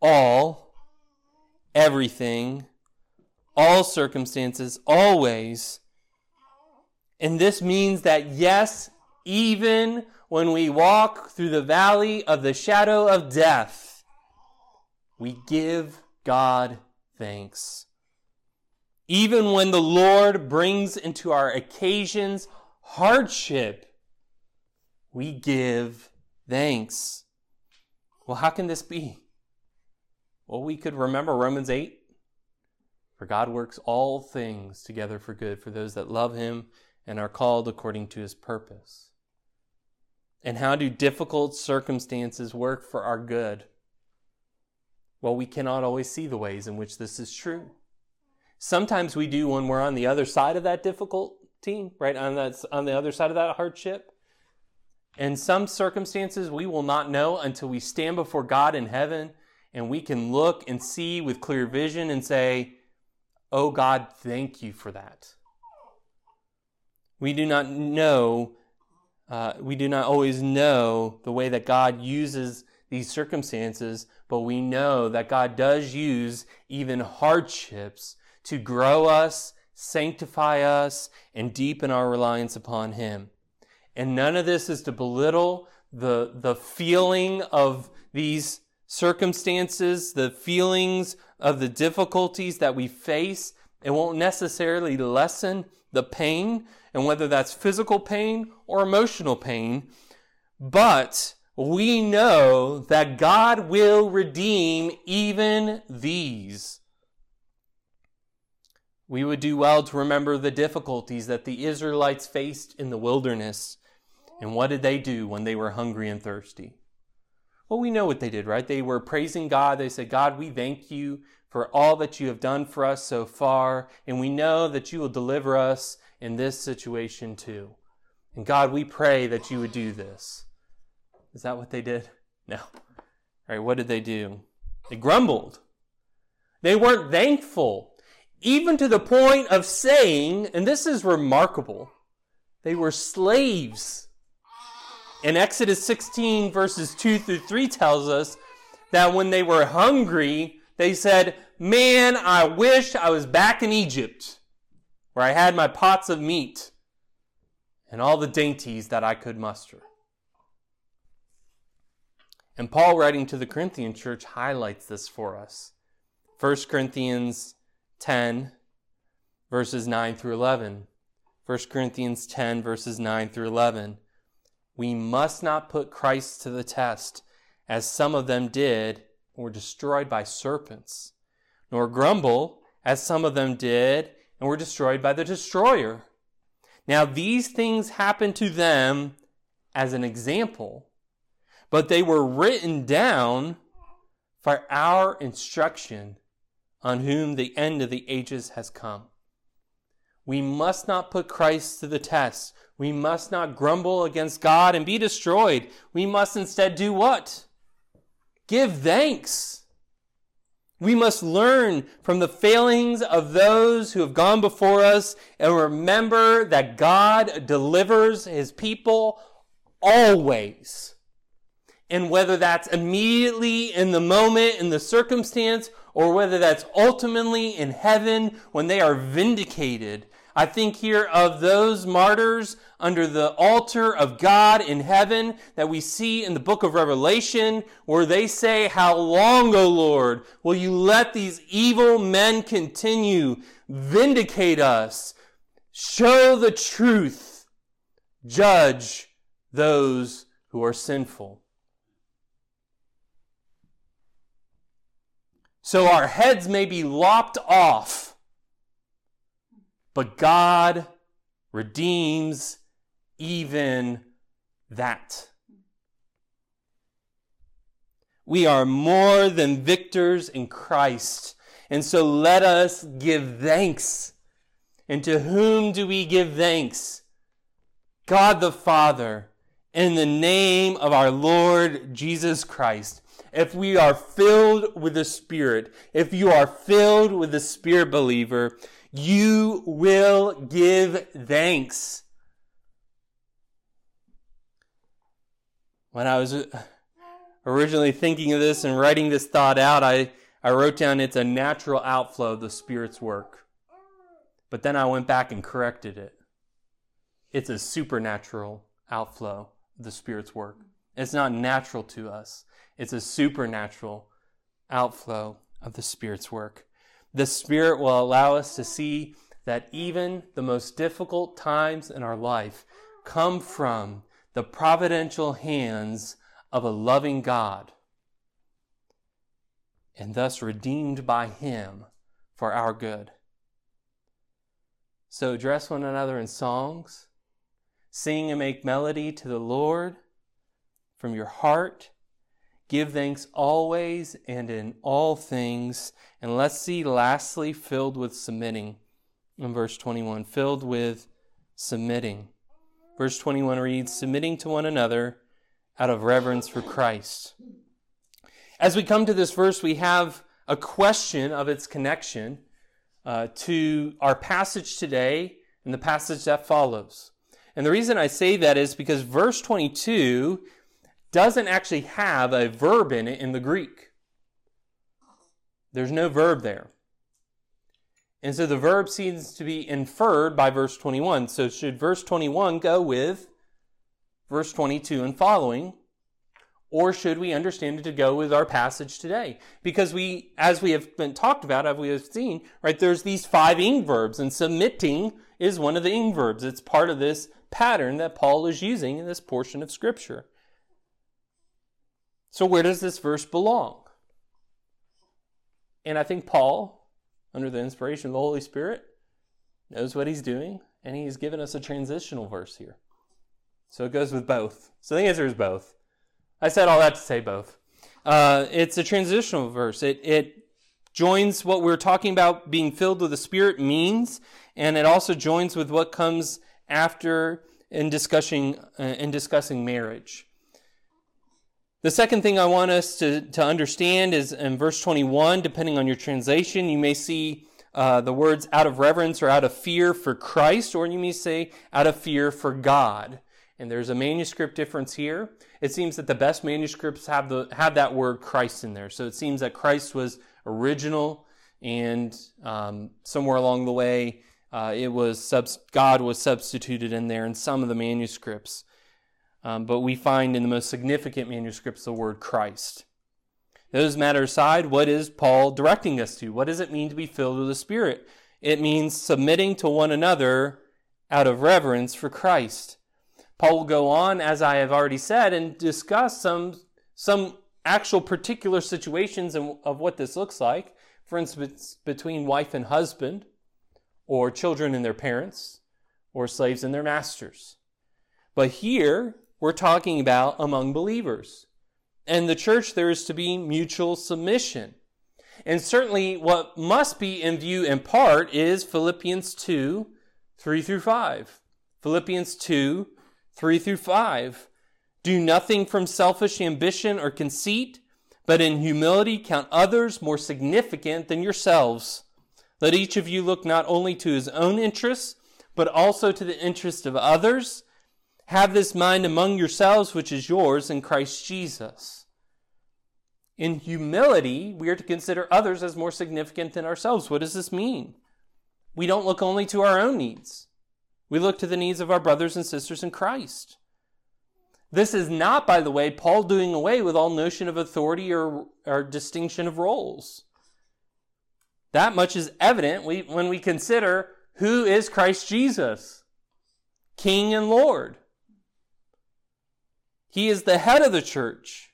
All, everything, all circumstances, always. And this means that yes, even when we walk through the valley of the shadow of death, we give God thanks. Even when the Lord brings into our occasions hardship, we give thanks. Well, how can this be? Well, we could remember Romans 8. For God works all things together for good for those that love him and are called according to his purpose. And how do difficult circumstances work for our good? Well, we cannot always see the ways in which this is true. Sometimes we do when we're on the other side of that difficulty, right? On that on the other side of that hardship. In some circumstances, we will not know until we stand before God in heaven and we can look and see with clear vision and say, Oh God, thank you for that. We do not know, uh, we do not always know the way that God uses these circumstances, but we know that God does use even hardships to grow us, sanctify us, and deepen our reliance upon Him. And none of this is to belittle the, the feeling of these circumstances, the feelings of the difficulties that we face. It won't necessarily lessen the pain, and whether that's physical pain or emotional pain. But we know that God will redeem even these. We would do well to remember the difficulties that the Israelites faced in the wilderness. And what did they do when they were hungry and thirsty? Well, we know what they did, right? They were praising God. They said, God, we thank you for all that you have done for us so far. And we know that you will deliver us in this situation too. And God, we pray that you would do this. Is that what they did? (laughs) No. All right, what did they do? They grumbled. They weren't thankful, even to the point of saying, and this is remarkable, they were slaves. And Exodus 16, verses 2 through 3 tells us that when they were hungry, they said, Man, I wish I was back in Egypt, where I had my pots of meat and all the dainties that I could muster. And Paul, writing to the Corinthian church, highlights this for us. 1 Corinthians 10, verses 9 through 11. 1 Corinthians 10, verses 9 through 11. We must not put Christ to the test, as some of them did and were destroyed by serpents, nor grumble, as some of them did and were destroyed by the destroyer. Now, these things happened to them as an example but they were written down for our instruction on whom the end of the ages has come. We must not put Christ to the test. We must not grumble against God and be destroyed. We must instead do what? Give thanks. We must learn from the failings of those who have gone before us and remember that God delivers his people always. And whether that's immediately in the moment, in the circumstance, or whether that's ultimately in heaven when they are vindicated. I think here of those martyrs under the altar of God in heaven that we see in the book of Revelation, where they say, How long, O Lord, will you let these evil men continue? Vindicate us. Show the truth. Judge those who are sinful. So our heads may be lopped off, but God redeems even that. We are more than victors in Christ. And so let us give thanks. And to whom do we give thanks? God the Father, in the name of our Lord Jesus Christ if we are filled with the Spirit, if you are filled with the Spirit believer, you will give thanks. When I was uh, originally thinking of this and writing this thought out, I, I wrote down it's a natural outflow of the Spirit's work. But then I went back and corrected it. It's a supernatural outflow of the Spirit's work. It's not natural to us. It's a supernatural outflow of the Spirit's work. The Spirit will allow us to see that even the most difficult times in our life come from the providential hands of a loving God and thus redeemed by Him for our good. So address one another in songs, sing and make melody to the Lord from your heart. Give thanks always and in all things. And let's see, lastly, filled with submitting. In verse 21, filled with submitting. Verse 21 reads, submitting to one another out of reverence for Christ. As we come to this verse, we have a question of its connection uh, to our passage today and the passage that follows. And the reason I say that is because verse 22 doesn't actually have a verb in it in the Greek. There's no verb there. And so the verb seems to be inferred by verse 21. So should verse 21 go with verse 22 and following? Or should we understand it to go with our passage today? Because we, as we have been talked about, as we have seen, right, there's these five ing verbs, and submitting is one of the ing verbs. It's part of this pattern that Paul is using in this portion of Scripture. So, where does this verse belong? And I think Paul, under the inspiration of the Holy Spirit, knows what he's doing, and he's given us a transitional verse here. So it goes with both. So the answer is both. I said all that to say both. Uh, it's a transitional verse. It, it joins what we're talking about being filled with the Spirit means, and it also joins with what comes after in discussing uh, in discussing marriage. The second thing I want us to, to understand is in verse 21, depending on your translation, you may see uh, the words out of reverence or out of fear for Christ, or you may say out of fear for God. And there's a manuscript difference here. It seems that the best manuscripts have the have that word Christ in there. So it seems that Christ was original, and um, somewhere along the way, uh, it was subs- God was substituted in there in some of the manuscripts. Um, but we find in the most significant manuscripts the word Christ. Those matters aside, what is Paul directing us to? What does it mean to be filled with the Spirit? It means submitting to one another out of reverence for Christ. Paul will go on, as I have already said, and discuss some, some actual particular situations of what this looks like. For instance, between wife and husband, or children and their parents, or slaves and their masters. But here, we're talking about among believers. And the church, there is to be mutual submission. And certainly, what must be in view in part is Philippians 2 3 through 5. Philippians 2 3 through 5. Do nothing from selfish ambition or conceit, but in humility count others more significant than yourselves. Let each of you look not only to his own interests, but also to the interest of others. Have this mind among yourselves, which is yours in Christ Jesus. In humility, we are to consider others as more significant than ourselves. What does this mean? We don't look only to our own needs. We look to the needs of our brothers and sisters in Christ. This is not, by the way, Paul doing away with all notion of authority or, or distinction of roles. That much is evident when we consider who is Christ Jesus, King and Lord. He is the head of the church.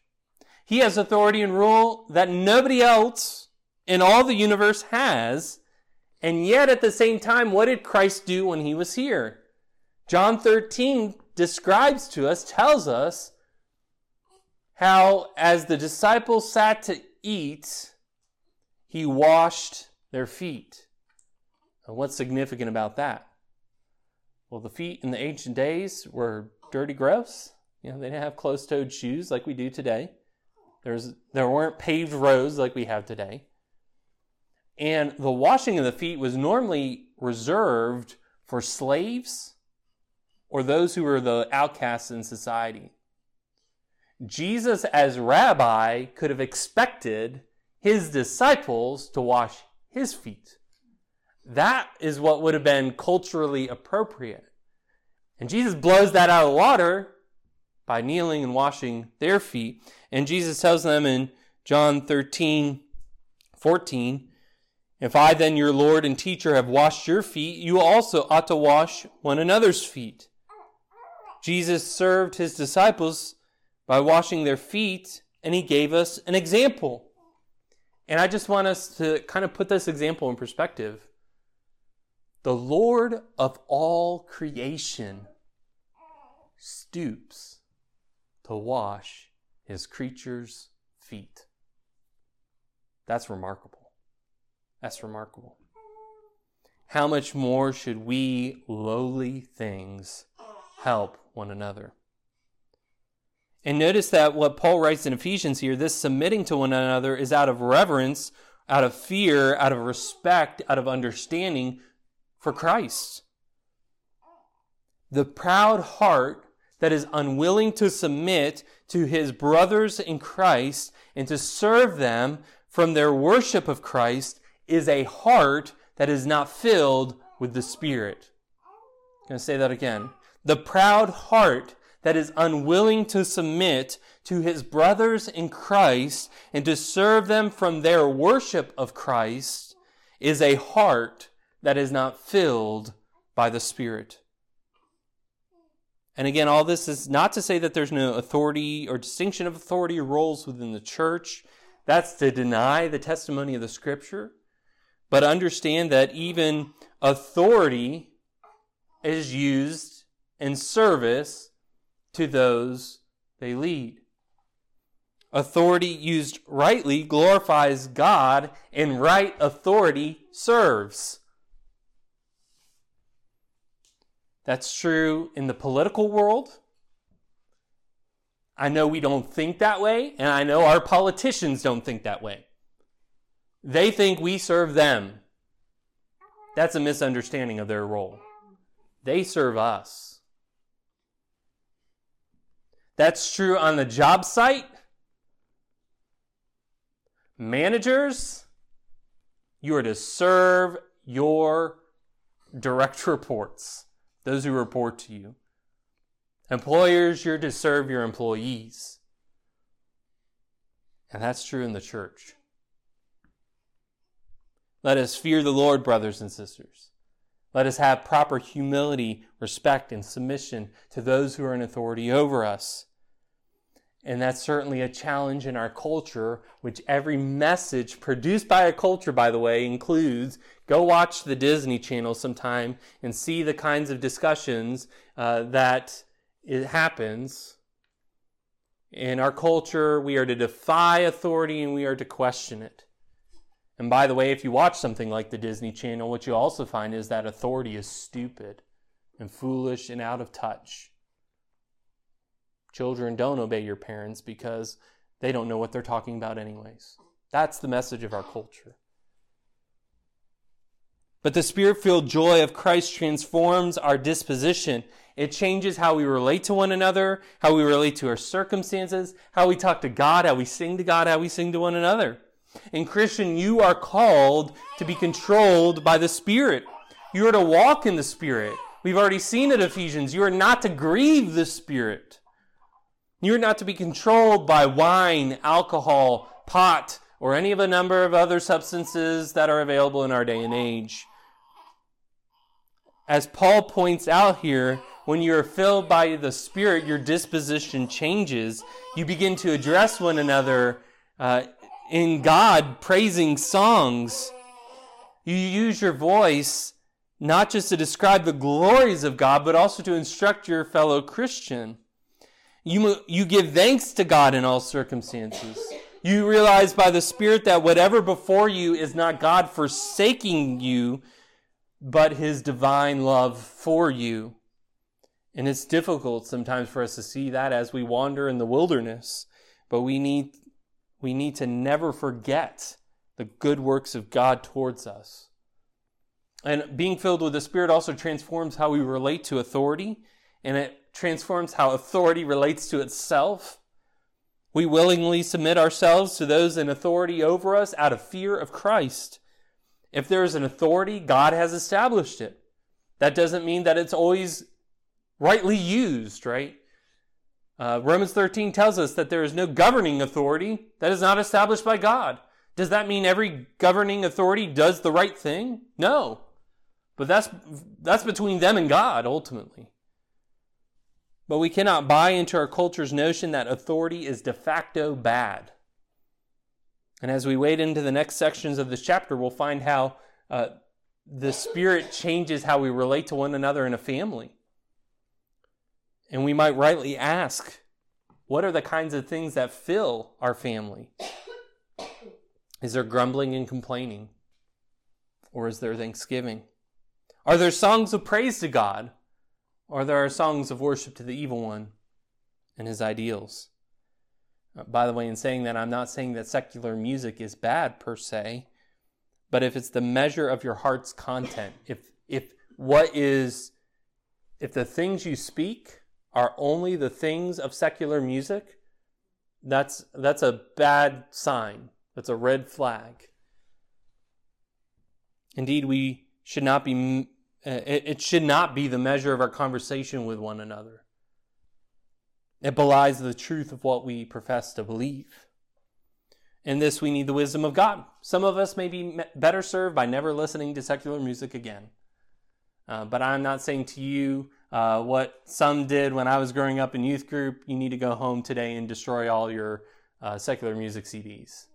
He has authority and rule that nobody else in all the universe has. And yet, at the same time, what did Christ do when he was here? John 13 describes to us, tells us how, as the disciples sat to eat, he washed their feet. And what's significant about that? Well, the feet in the ancient days were dirty, gross. You know, they didn't have closed-toed shoes like we do today. There's there weren't paved roads like we have today. And the washing of the feet was normally reserved for slaves or those who were the outcasts in society. Jesus, as rabbi, could have expected his disciples to wash his feet. That is what would have been culturally appropriate. And Jesus blows that out of the water by kneeling and washing their feet. And Jesus tells them in John 13, 14, If I then, your Lord and teacher, have washed your feet, you also ought to wash one another's feet. Jesus served his disciples by washing their feet, and he gave us an example. And I just want us to kind of put this example in perspective. The Lord of all creation stoops to wash his creatures' feet. That's remarkable. That's remarkable. How much more should we lowly things help one another? And notice that what Paul writes in Ephesians here, this submitting to one another is out of reverence, out of fear, out of respect, out of understanding for Christ. The proud heart that is unwilling to submit to his brothers in Christ and to serve them from their worship of Christ is a heart that is not filled with the Spirit. I'm going to say that again. The proud heart that is unwilling to submit to his brothers in Christ and to serve them from their worship of Christ is a heart that is not filled by the Spirit. And again, all this is not to say that there's no authority or distinction of authority or roles within the church. That's to deny the testimony of the Scripture. But understand that even authority is used in service to those they lead. Authority used rightly glorifies God, and right authority serves. That's true in the political world. I know we don't think that way, and I know our politicians don't think that way. They think we serve them. That's a misunderstanding of their role. They serve us. That's true on the job site. Managers, you are to serve your direct reports, those who report to you. Employers, you're to serve your employees. And that's true in the church. Let us fear the Lord, brothers and sisters. Let us have proper humility, respect, and submission to those who are in authority over us. And that's certainly a challenge in our culture, which every message produced by a culture, by the way, includes. Go watch the Disney Channel sometime and see the kinds of discussions uh, that it happens. In our culture, we are to defy authority and we are to question it. And by the way, if you watch something like the Disney Channel, what you also find is that authority is stupid and foolish and out of touch. Children, don't obey your parents because they don't know what they're talking about, anyways. That's the message of our culture. But the spirit filled joy of Christ transforms our disposition. It changes how we relate to one another, how we relate to our circumstances, how we talk to God, how we sing to God, how we sing to one another. In Christian, you are called to be controlled by the Spirit. You are to walk in the Spirit. We've already seen it, Ephesians. You are not to grieve the Spirit. You're not to be controlled by wine, alcohol, pot, or any of a number of other substances that are available in our day and age. As Paul points out here, when you're filled by the Spirit, your disposition changes. You begin to address one another uh, in God, praising songs. You use your voice not just to describe the glories of God, but also to instruct your fellow Christian. You, you give thanks to God in all circumstances. You realize by the Spirit that whatever before you is not God forsaking you, but His divine love for you. And it's difficult sometimes for us to see that as we wander in the wilderness. But we need, we need to never forget the good works of God towards us. And being filled with the Spirit also transforms how we relate to authority, and it transforms how authority relates to itself. We willingly submit ourselves to those in authority over us out of fear of Christ. If there is an authority, God has established it. That doesn't mean that it's always rightly used, right? Uh, Romans 13 tells us that there is no governing authority that is not established by God. Does that mean every governing authority does the right thing? No. But that's, that's between them and God, ultimately. But we cannot buy into our culture's notion that authority is de facto bad. And as we wade into the next sections of this chapter, we'll find how uh, the Spirit changes how we relate to one another in a family. And we might rightly ask, what are the kinds of things that fill our family? Is there grumbling and complaining? Or is there thanksgiving? Are there songs of praise to God? Or there are songs of worship to the evil one and his ideals? Uh, by the way, in saying that, I'm not saying that secular music is bad per se, but if it's the measure of your heart's content, if if what is if the things you speak are only the things of secular music, that's that's a bad sign. That's a red flag. Indeed, we should not be uh, it should not be the measure of our conversation with one another. It belies the truth of what we profess to believe. In this, we need the wisdom of God. Some of us may be better served by never listening to secular music again. Uh, but I'm not saying to you uh, what some did when I was growing up in youth group. You need to go home today and destroy all your uh, secular music CDs.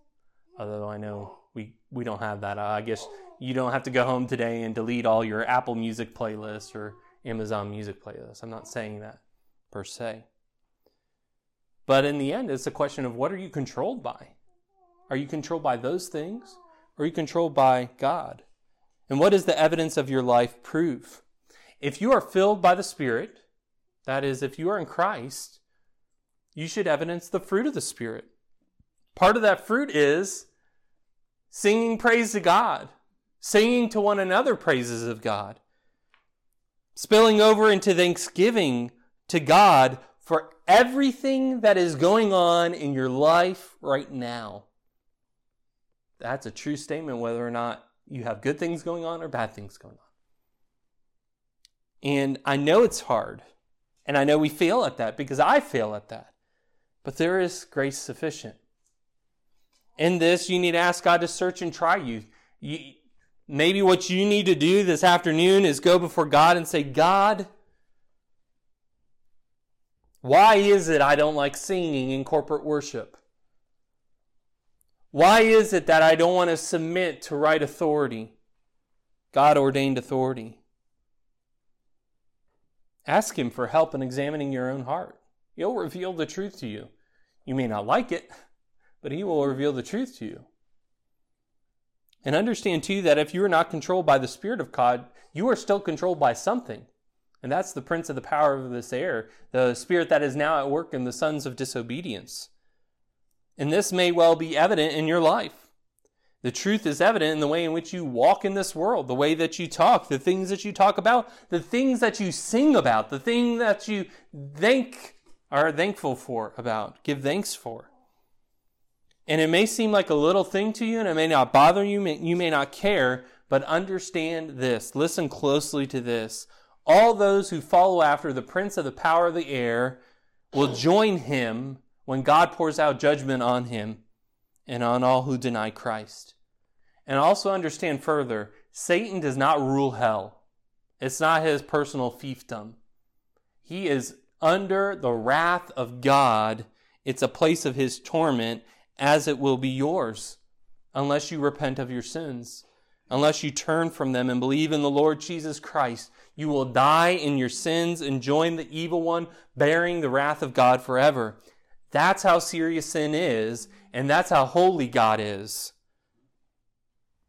Although I know we, we don't have that. I guess you don't have to go home today and delete all your Apple Music playlists or Amazon Music playlists. I'm not saying that per se. But in the end, it's a question of what are you controlled by? Are you controlled by those things? Or are you controlled by God? And what does the evidence of your life prove? If you are filled by the Spirit, that is, if you are in Christ, you should evidence the fruit of the Spirit. Part of that fruit is singing praise to God, singing to one another praises of God, spilling over into thanksgiving to God for everything that is going on in your life right now. That's a true statement whether or not you have good things going on or bad things going on. And I know it's hard. And I know we fail at that because I fail at that. But there is grace sufficient. In this, you need to ask God to search and try you. you maybe what you need to do this afternoon is go before God and say, God, why is it I don't like singing in corporate worship? Why is it that I don't want to submit to right authority, God ordained authority? Ask Him for help in examining your own heart. He'll reveal the truth to you. You may not like it, but He will reveal the truth to you. And understand too that if you are not controlled by the Spirit of God, you are still controlled by something. And that's the prince of the power of this air, the spirit that is now at work in the sons of disobedience. And this may well be evident in your life. The truth is evident in the way in which you walk in this world, the way that you talk, the things that you talk about, the things that you sing about, the thing that you thank are thankful for about, give thanks for. And it may seem like a little thing to you and it may not bother you, you may not care, but understand this. Listen closely to this all those who follow after the prince of the power of the air will join him when God pours out judgment on him and on all who deny Christ. And also understand further, Satan does not rule hell. It's not his personal fiefdom. He is under the wrath of God. It's a place of his torment, as it will be yours, unless you repent of your sins, unless you turn from them and believe in the Lord Jesus Christ you will die in your sins and join the evil one, bearing the wrath of God forever. That's how serious sin is, and that's how holy God is.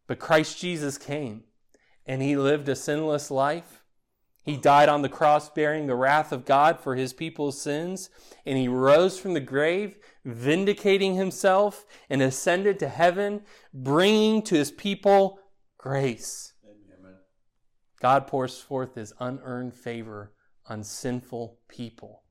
But Christ Jesus came, and he lived a sinless life. He died on the cross bearing the wrath of God for his people's sins, and he rose from the grave, vindicating himself, and ascended to heaven, bringing to his people grace God pours forth his unearned favor on sinful people.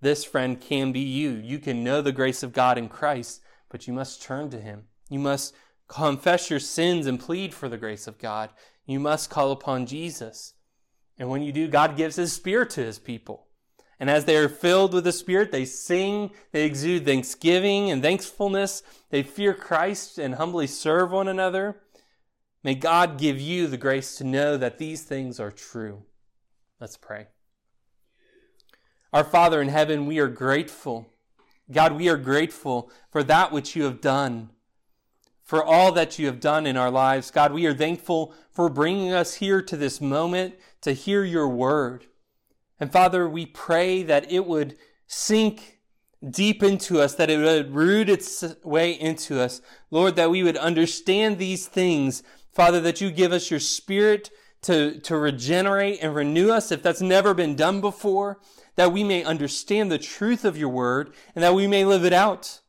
This friend can be you. You can know the grace of God in Christ, but you must turn to him. You must confess your sins and plead for the grace of God. You must call upon Jesus. And when you do, God gives his spirit to his people. And as they are filled with the Spirit, they sing, they exude thanksgiving and thankfulness. They fear Christ and humbly serve one another. May God give you the grace to know that these things are true. Let's pray. Our Father in heaven, we are grateful God, we are grateful for that which you have done, for all that you have done in our lives. God, we are thankful for bringing us here to this moment to hear your word. And Father, we pray that it would sink deep into us, that it would root its way into us. Lord, that we would understand these things. Father, that you give us your spirit to, to regenerate and renew us if that's never been done before, that we may understand the truth of your word and that we may live it out.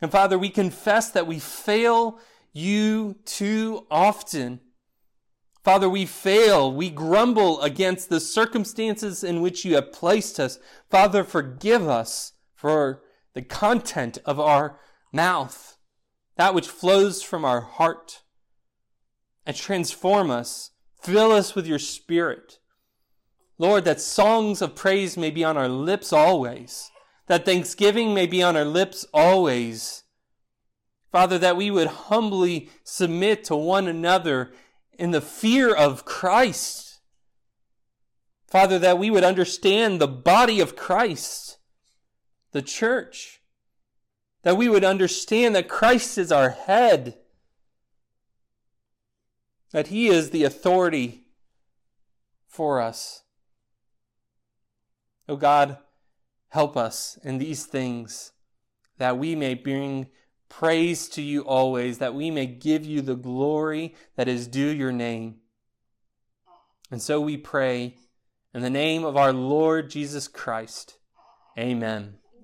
And Father, we confess that we fail you too often. Father, we fail. We grumble against the circumstances in which you have placed us. Father, forgive us for the content of our mouth, that which flows from our heart, and transform us. Fill us with your spirit. Lord, that songs of praise may be on our lips always, that thanksgiving may be on our lips always. Father, that we would humbly submit to one another in the fear of Christ. Father, that we would understand the body of Christ, the church, that we would understand that Christ is our head, that He is the authority for us. Oh God, help us in these things that we may bring praise to you always, that we may give you the glory that is due your name. And so we pray in the name of our Lord Jesus Christ. Amen.